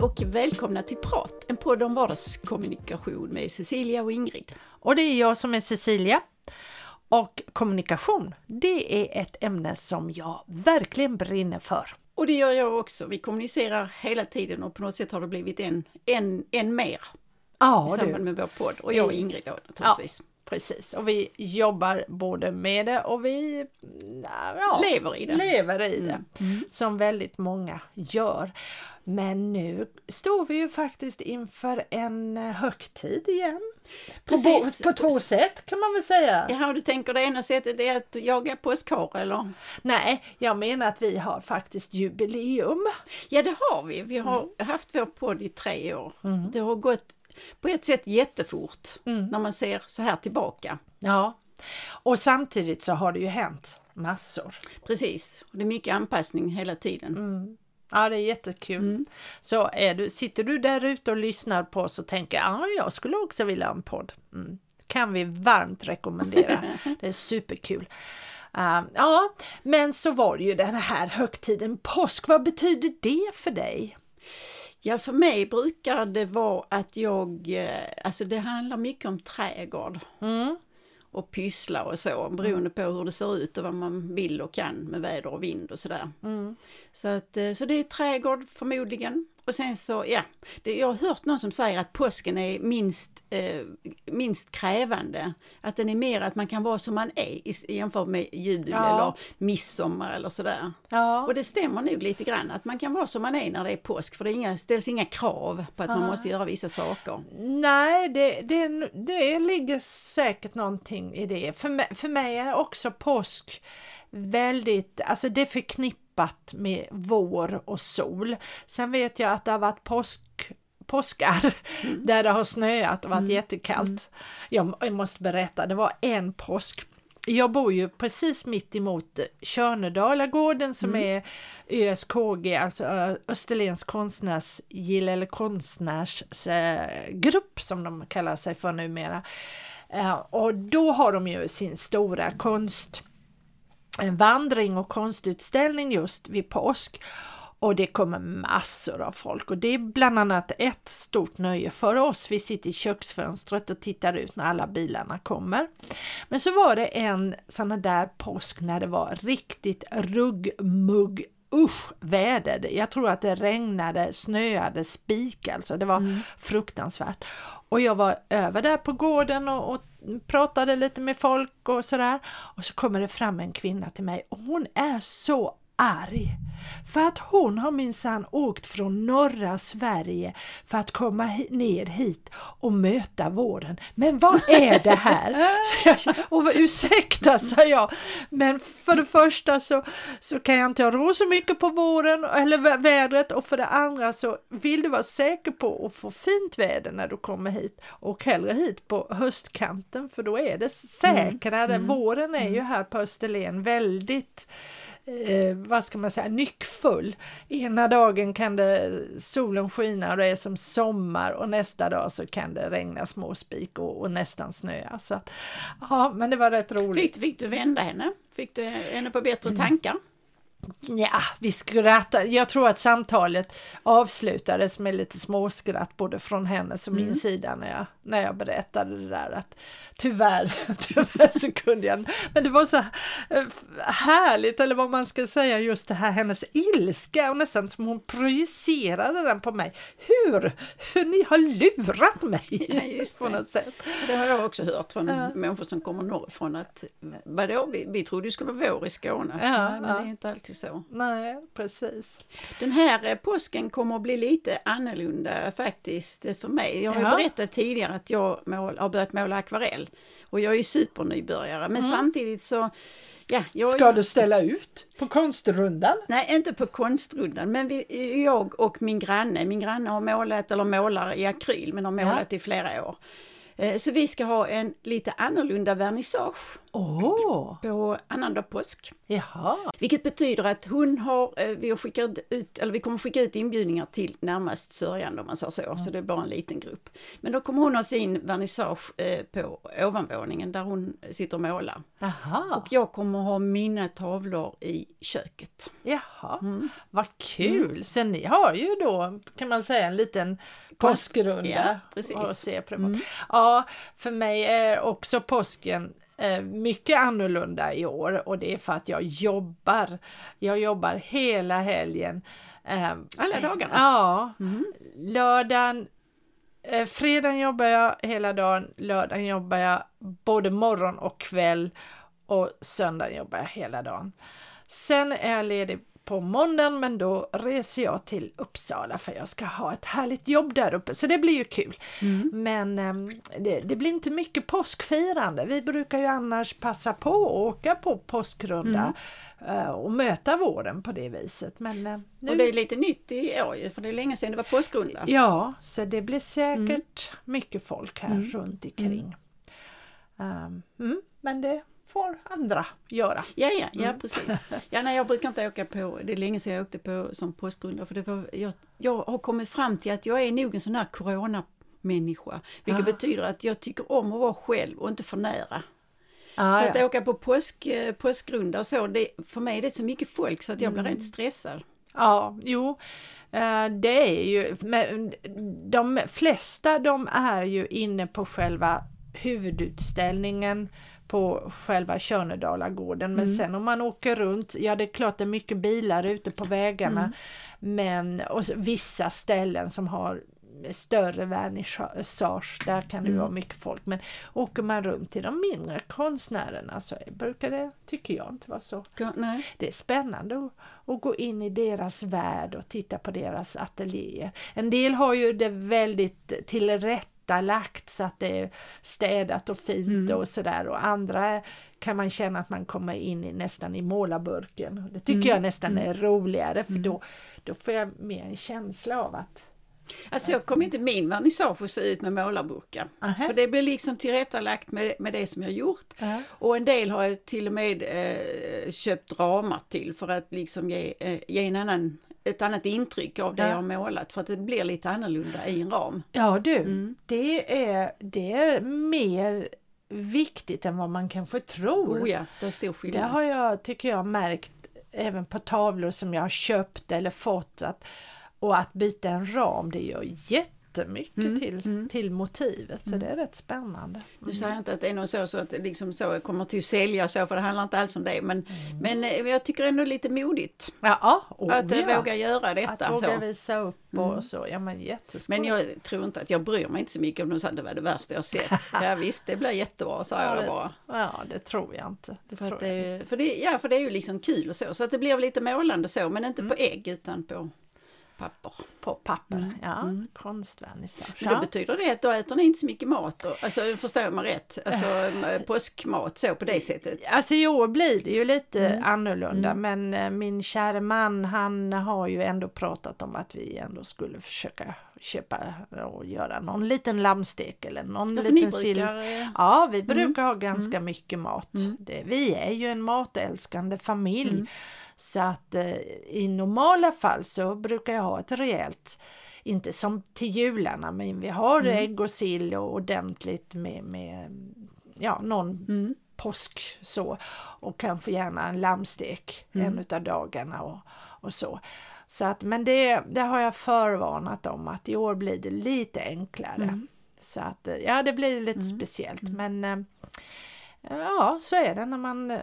och välkomna till Prat, en podd om vardagskommunikation med Cecilia och Ingrid. Och det är jag som är Cecilia. Och kommunikation, det är ett ämne som jag verkligen brinner för. Och det gör jag också. Vi kommunicerar hela tiden och på något sätt har det blivit än, än, än mer Ja, i samband med vår podd. Och jag och Ingrid då naturligtvis. Precis. Och vi jobbar både med det och vi ja, Lever i det. lever i det. Mm. Som väldigt många gör. Men nu står vi ju faktiskt inför en eh, högtid igen. På, Precis. på två sätt kan man väl säga. Och du tänker det ena sättet är att jaga påskhare eller? Nej, jag menar att vi har faktiskt jubileum. Ja, det har vi. Vi har Mm. haft vår podd i tre år. Det har gått på ett sätt jättefort Mm. när man ser så här tillbaka. Ja, och samtidigt så har det ju hänt massor. Precis, och det är mycket anpassning hela tiden. Mm. Ja, det är jättekul. Så är du, sitter du där ute och lyssnar på oss och tänker ja, jag skulle också vilja ha en podd. Mm. Kan vi varmt rekommendera. det är superkul. Uh, ja, men så var det ju den här högtiden påsk. Vad betyder det för dig? Ja, för mig brukar det vara att jag, eh, alltså det handlar mycket om trädgård Mm. och pyssla och så, beroende på hur det ser ut och vad man vill och kan med väder och vind och sådär. Mm. Så, att, eh, så det är trädgård förmodligen. Och sen så, ja, det, jag har hört någon som säger att påsken är minst, eh, minst krävande. Att den är mer att man kan vara som man är i, jämfört med jul Ja. eller midsommar eller sådär. Ja, Och det stämmer nog lite grann att man kan vara som man är när det är påsk för det inga, ställs inga krav på att man måste göra vissa saker. Nej, det, det, det ligger säkert någonting i det. För mig, för mig är också påsk väldigt, alltså det är förknippat med vår och sol. Sen vet jag att det har varit påsk påskar där det har snöat och varit jättekallt. Jag, jag måste berätta, det var en påsk jag bor ju precis mitt emot Tjörnedalagården som är ÖSKG, alltså Österlens konstnärsgille eller konstnärsgrupp som de kallar sig för numera. Eh, Och då har de ju sin stora konst en vandring och konstutställning just vid påsk. Och det kommer massor av folk och det är bland annat ett stort nöje för oss. Vi sitter i köksfönstret och tittar ut när alla bilarna kommer. Men så var det en sån där påsk när det var riktigt ruggmugg usch väder. Jag tror att det regnade, snöade, spik alltså. Det var fruktansvärt. Och jag var över där på gården och, och pratade lite med folk och sådär. Och så kommer det fram en kvinna till mig och hon är så arg. För att hon har minsann åkt från norra Sverige för att komma ner hit och möta våren. Men vad är det här? Så jag, och ursäkta, sa jag. Men för det första så, så kan jag inte rå så mycket på våren eller vä- vädret och för det andra så vill du vara säker på att få fint väder när du kommer hit och hellre hit på höstkanten för då är det säkrare. Våren är ju här på Österlen väldigt eh, vad ska man säga, nyckfull. Ena dagen kan det solen skina och det är som sommar och nästa dag så kan det regna småspik och, och nästan snöa. Så ja, men det var rätt roligt. Fick, fick du vända henne? Fick du henne på bättre tankar? Ja, vi skrattade. Jag tror att samtalet avslutades med lite småskratt både från hennes och min sida när jag, när jag berättade det där att tyvärr, tyvärr så kunde jag Men det var så eh, härligt, eller vad man ska säga, just det här hennes ilska och nästan som hon projicerade den på mig. Hur, hur ni har lurat mig Ja, just på det. något sätt. Det har jag också hört från människor som kommer norrifrån att vadå, vi, vi trodde det skulle vara vår i Skåne. Ja, Nej, men ja. det är inte alltid så. Nej, precis. Den här eh, påsken kommer att bli lite annorlunda faktiskt för mig. Jag har Ja. berättat tidigare att jag mål, har börjat måla akvarell och jag är supernybörjare men samtidigt så Ja, jag, Ska du ställa ut på konstrundan? Nej, inte på konstrundan, men vi, jag och min granne, min granne har målat, eller målar i akryl, men har målat i flera år. Eh, Så vi ska ha en lite annorlunda vernissage Åh, på annandag påsk. jaha. Vilket betyder att hon har, eh, vi, har skickat ut, eller vi kommer skicka ut inbjudningar till närmast sörjande om man säger så, så det är bara en liten grupp. Men då kommer hon ha sin vernissage eh, på ovanvåningen där hon sitter och målar. Jaha. Och jag kommer ha mina tavlor i köket. Jaha, Mm. vad kul! Så ni har ju då kan man säga en liten påskrunda Ja, precis. att se emot. Ja, för mig är också påsken mycket annorlunda i år och det är för att jag jobbar. Jag jobbar hela helgen. Eh, Alla dagarna? Ja, Mm. lördagen Eh, fredagen jobbar jag hela dagen, lördagen jobbar jag både morgon och kväll och söndagen jobbar jag hela dagen. Sen är jag ledig på måndagen men då reser jag till Uppsala för jag ska ha ett härligt jobb där uppe så det blir ju kul. Men ehm, det, det blir inte mycket påskfirande. Vi brukar ju annars passa på att åka på påskrunda eh, och möta våren på det viset. Men eh, nu Och det är lite nytt i år ju, för det är länge sedan det var påskrunda. Ja, så det blir säkert mycket folk här runt omkring. Um, mm, men det får andra göra. Ja, ja, ja precis. Ja, nej, jag brukar inte åka på, det är länge sedan jag åkte på som påskrunda för det var, jag, jag har kommit fram till att jag är nog en sån här coronamänniska. Vilket Ah. betyder att jag tycker om att vara själv och inte för nära. Ah, så att ja. åka på påsk, eh, påskrunda och så, det, för mig är det så mycket folk så att jag blir Mm. rent stressad. ja, jo, eh, det är ju, men de flesta de är ju inne på själva huvudutställningen på själva Tjörnedalagården. Men sen om man åker runt, ja det är klart det är mycket bilar ute på vägarna. Men och vissa ställen som har större vernissage, där kan det vara mycket folk. Men åker man runt till de mindre konstnärerna så brukar det, tycker jag, inte vara så. Nej. Det är spännande att, att gå in i deras värld och titta på deras ateljéer. En del har ju det väldigt tillrättalagt så att det är städat och fint och sådär och andra kan man känna att man kommer in i nästan i målarburken. Det tycker jag nästan är roligare för då, då får jag mer en känsla av att Alltså jag kommer inte min vernissage att se ut med målarburkar. Aha. För det blir liksom tillrättalagt med, med det som jag gjort. Ja. Och en del har jag till och med eh, köpt ramar till för att liksom ge, eh, ge en annan, ett annat intryck av det Ja. jag har målat. För att det blir lite annorlunda i en ram. Ja du, det, är, det är mer viktigt än vad man kanske tror. Oh ja, det är stor Det skillnad. har jag, tycker jag, märkt även på tavlor som jag har köpt eller fått. Att, och att byta en ram, det gör jättemycket Mm, till, till motivet. Så det är rätt spännande. Nu säger jag inte att det är något så, så att det liksom så jag kommer till att sälja så, för det handlar inte alls om det. Men, men eh, jag tycker ändå lite modigt Ja, oh, att eh, ja. våga göra detta. Att våga så. Mm. visa upp och så. Ja men jätteskoj. Men jag tror inte att jag bryr mig inte så mycket om de sa det var det värsta jag sett. Ja visst, det blir jättebra, sa jag ja, då det, bara. ja, det tror jag inte. Det För, att jag. det, för, det, ja, för det är ju liksom kul och så. Så att det blir lite målande så, men inte Mm. på ägg utan på papper. På papper, ja. Konstvernissage. Men då betyder det att då äter ni inte så mycket mat. Och, alltså förstår man rätt? Alltså eh, påskmat så på det sättet. Alltså i år blir det ju lite Mm. annorlunda men eh, min kära man han har ju ändå pratat om att vi ändå skulle försöka köpa och göra någon liten lammstek eller någon Ja, liten sill. eh, Ja, vi brukar ha ganska mycket mat. Det, vi är ju en matälskande familj. Så att eh, i normala fall så brukar jag ha ett rejält, inte som till jularna, men vi har ägg och sill och ordentligt med, med ja, någon påsk så. Och kanske gärna en lammstek en utav dagarna och, och så. Så att, men det, det har jag förvarnat om att i år blir det lite enklare. Så att eh, ja, det blir lite speciellt. Men eh, ja, så är det när man eh,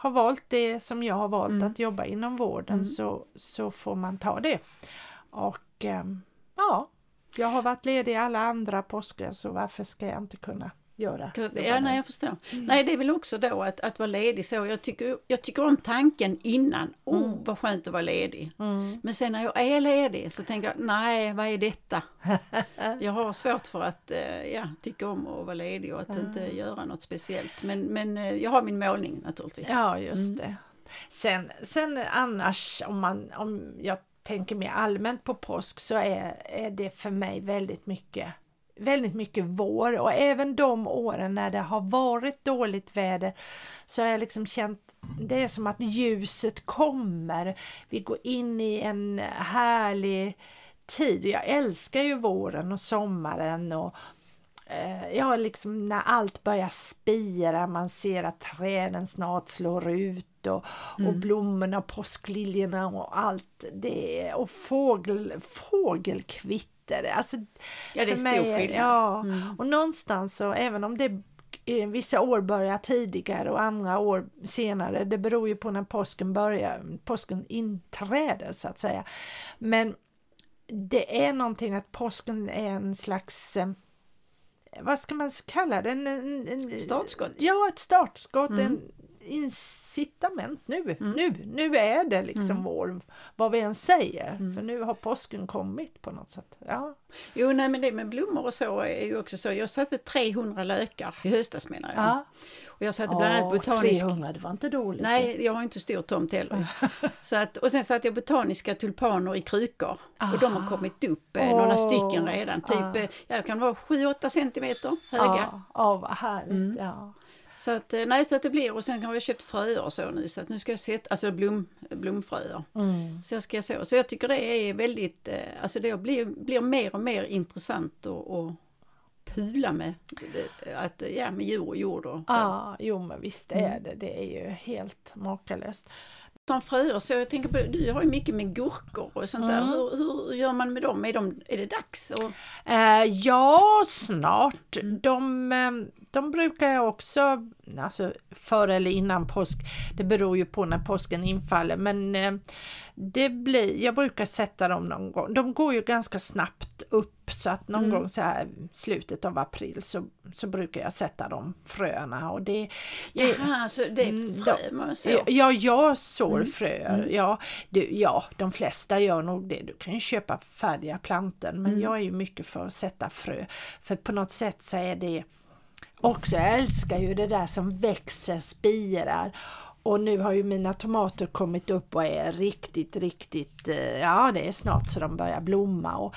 har valt det som jag har valt att jobba inom vården så, så får man ta det. Och eh, ja, jag har varit ledig alla andra påskar så varför ska jag inte kunna göra Ja, nej, jag förstår. Nej, det är väl också då att, att vara ledig så. Jag tycker, jag tycker om tanken innan. Oh, vad skönt att vara ledig. Men sen när jag är ledig så tänker jag, nej, vad är detta? jag har svårt för att eh, ja, tycka om att vara ledig och att inte göra något speciellt. Men, men eh, jag har min målning naturligtvis. Ja, just det. Sen, sen annars om, man, om jag tänker mer allmänt på påsk så är, är det för mig väldigt mycket väldigt mycket vår och även de åren när det har varit dåligt väder så har jag liksom känt det är som att ljuset kommer. Vi går in i en härlig tid. Jag älskar ju våren och sommaren och ja, liksom när allt börjar spira, man ser att träden snart slår ut och, mm. och blommorna, påskliljorna och allt det och fågel, fågelkvitter. Alltså, ja, det är stor skillnad. Ja, mm. och någonstans så även om det vissa år börjar tidigare och andra år senare. Det beror ju på när påsken börjar, påsken inträder så att säga. Men det är någonting att påsken är en slags eh, vad ska man kalla det? En, en, en, startskott? Ja, ett startskott, mm. en incitament nu. Mm. Nu, nu är det liksom mm. vår, vad vi än säger, mm. för nu har påsken kommit på något sätt. Ja. Jo, nej men det med blommor och så är ju också så. Jag satte 300 lökar i höstas menar jag. Ja. Och jag satte bland annat botanisk... 300, det var inte dåligt. Nej, jag har inte stor tomt heller. så att, och sen satte jag botaniska tulpaner i krukor. Och de har kommit upp, oh. några stycken redan. Typ, ah. ja, det kan vara 7-8 centimeter höga. Ja, oh, vad härligt. Mm. Ja. Så att, eh, nej, så att det blir, och sen har jag köpt fröer och så nu, så att nu ska jag sätta, alltså blom, blomfröer. Mm. Så jag ska så, så jag tycker det är väldigt, eh, alltså det blir, blir mer och mer intressant att pula med, att, ja, med djur och jord och så. Ja, jo men visst är mm. det, det är ju helt makalöst som fröer så jag tänker på, du har ju mycket med gurkor och sånt där. Mm. Hur, hur, gör man med dem? Är, de, är det dags? Och... Eh, ja, snart. De, eh, de brukar jag också, alltså före eller innan påsk, det beror ju på när påsken infaller, men eh, det blir, jag brukar sätta dem någon gång. De går ju ganska snabbt upp så att någon mm. gång så här slutet av april så, så brukar jag sätta de fröna och det... det Jaha, så det är mm, frö man sår? Ja, jag sår mm. fröer. Mm. Ja, du, ja, de flesta gör nog det. Du kan ju köpa färdiga plantor men mm. jag är ju mycket för att sätta frö. För på något sätt så är det också, jag älskar ju det där som växer, spirar och nu har ju mina tomater kommit upp och är riktigt, riktigt, eh, ja det är snart så de börjar blomma. Och,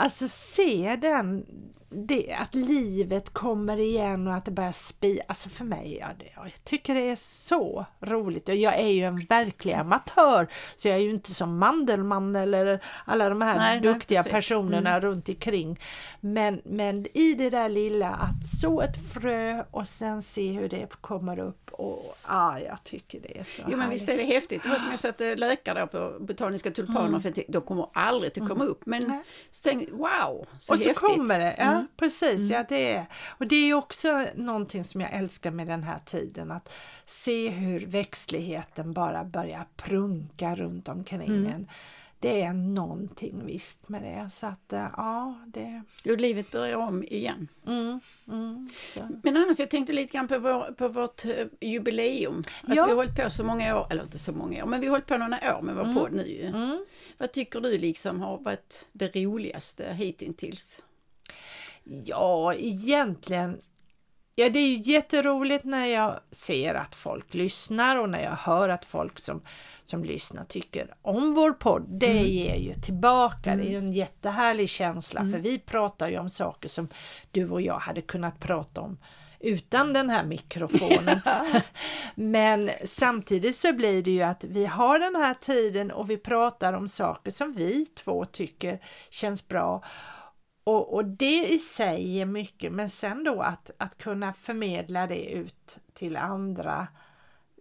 alltså se den, det, att livet kommer igen och att det börjar spira. Alltså för mig, ja, det, jag tycker det är så roligt. Och jag är ju en verklig amatör, så jag är ju inte som Mandelmann eller alla de här nej, duktiga nej, personerna mm. runt omkring. Men, men i det där lilla, att så ett frö och sen se hur det kommer upp och ah, jag tycker det är så Jo men visst är det häftigt. Det var som jag satte lökar på botaniska tulpaner mm. för de kommer aldrig att komma mm. upp. Men mm. Wow, så Och häftigt. så kommer det, ja mm. precis. Mm. Ja, det är. Och det är också någonting som jag älskar med den här tiden att se hur växtligheten bara börjar prunka runt omkring mm. en det är någonting visst med det. Så att eh, ja, det... Jo, livet börjar om igen. Mm, mm, Men annars, jag tänkte lite grann på, vår, på vårt eh, jubileum. Att ja. vi har hållit på så många år, eller inte så många år, men vi har hållit på några år med vår mm. podd nu mm. Vad tycker du liksom har varit det roligaste hittills? Ja, egentligen Ja, det är ju jätteroligt när jag ser att folk lyssnar och när jag hör att folk som, som lyssnar tycker om vår podd. Det mm. ger ju tillbaka, mm. det är ju en jättehärlig känsla mm. för vi pratar ju om saker som du och jag hade kunnat prata om utan den här mikrofonen. Men samtidigt så blir det ju att vi har den här tiden och vi pratar om saker som vi två tycker känns bra. Och, och det i sig är mycket, men sen då att, att kunna förmedla det ut till andra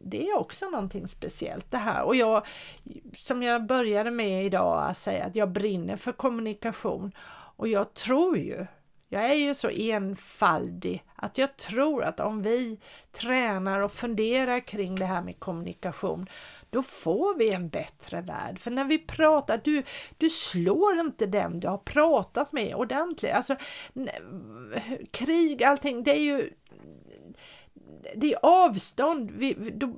det är också någonting speciellt det här. Och jag, som jag började med idag, att säga att jag brinner för kommunikation. Och jag tror ju, jag är ju så enfaldig, att jag tror att om vi tränar och funderar kring det här med kommunikation, då får vi en bättre värld. För när vi pratar, du, du slår inte den du har pratat med ordentligt. Alltså, krig, allting, det är ju det är avstånd. Vi, då,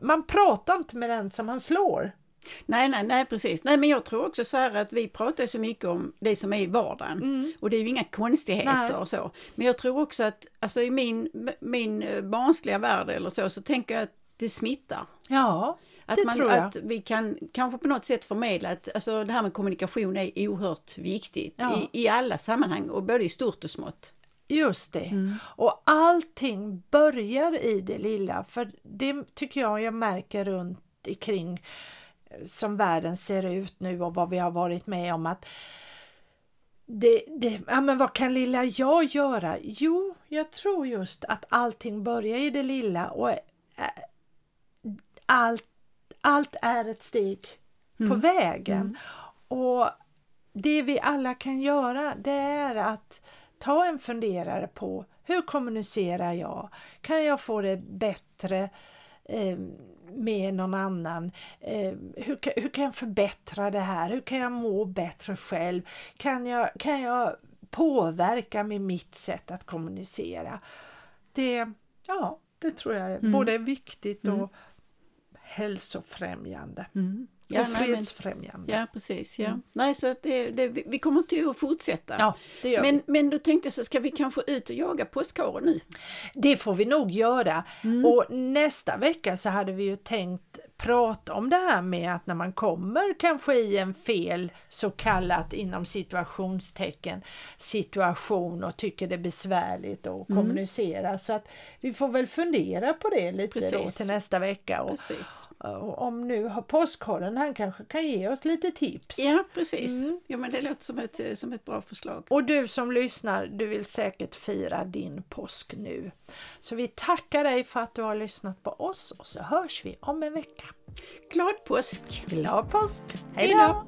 man pratar inte med den som man slår. Nej, nej, nej, precis. Nej, men jag tror också så här att vi pratar så mycket om det som är i vardagen mm. och det är ju inga konstigheter nej. och så. Men jag tror också att, alltså i min, min barnsliga värld eller så, så tänker jag att det smittar. Ja. Att, Det man, tror jag. att vi kan kanske på något sätt förmedla att alltså, det här med kommunikation är oerhört viktigt Ja. i, i alla sammanhang och både i stort och smått. Just det. Mm. Och allting börjar i det lilla. För det tycker jag jag märker runt omkring som världen ser ut nu och vad vi har varit med om att det, det, ja men vad kan lilla jag göra? Jo, jag tror just att allting börjar i det lilla och eh, allt, allt är ett steg på vägen. Och det vi alla kan göra det är att ta en funderare på hur kommunicerar jag? Kan jag få det bättre eh, med någon annan? Eh, hur, kan- hur kan jag förbättra det här? Hur kan jag må bättre själv? Kan jag, kan jag påverka med mitt sätt att kommunicera? Det, ja, det tror jag är både är viktigt och hälsofrämjande Ja, och nej, men- fredsfrämjande. Ja, precis. Ja. Nej, så att det, det, vi kommer inte att fortsätta. Ja, det gör vi. men, men då tänkte jag så ska vi kanske ut och jaga påskharen nu? Det får vi nog göra. Mm. Och nästa vecka så hade vi ju tänkt prata om det här med att när man kommer kanske i en fel så kallat inom situationstecken situation och tycker det är besvärligt att Mm. kommunicera. Så att vi får väl fundera på det lite då Precis. till nästa vecka. Och, och om nu har påskharen, han kanske kan ge oss lite tips. Ja, precis. Mm. Ja, men det låter som ett, som ett bra förslag. Och du som lyssnar, du vill säkert fira din påsk nu. Så vi tackar dig för att du har lyssnat på oss och så hörs vi om en vecka glad påsk! Glad påsk! Hej då!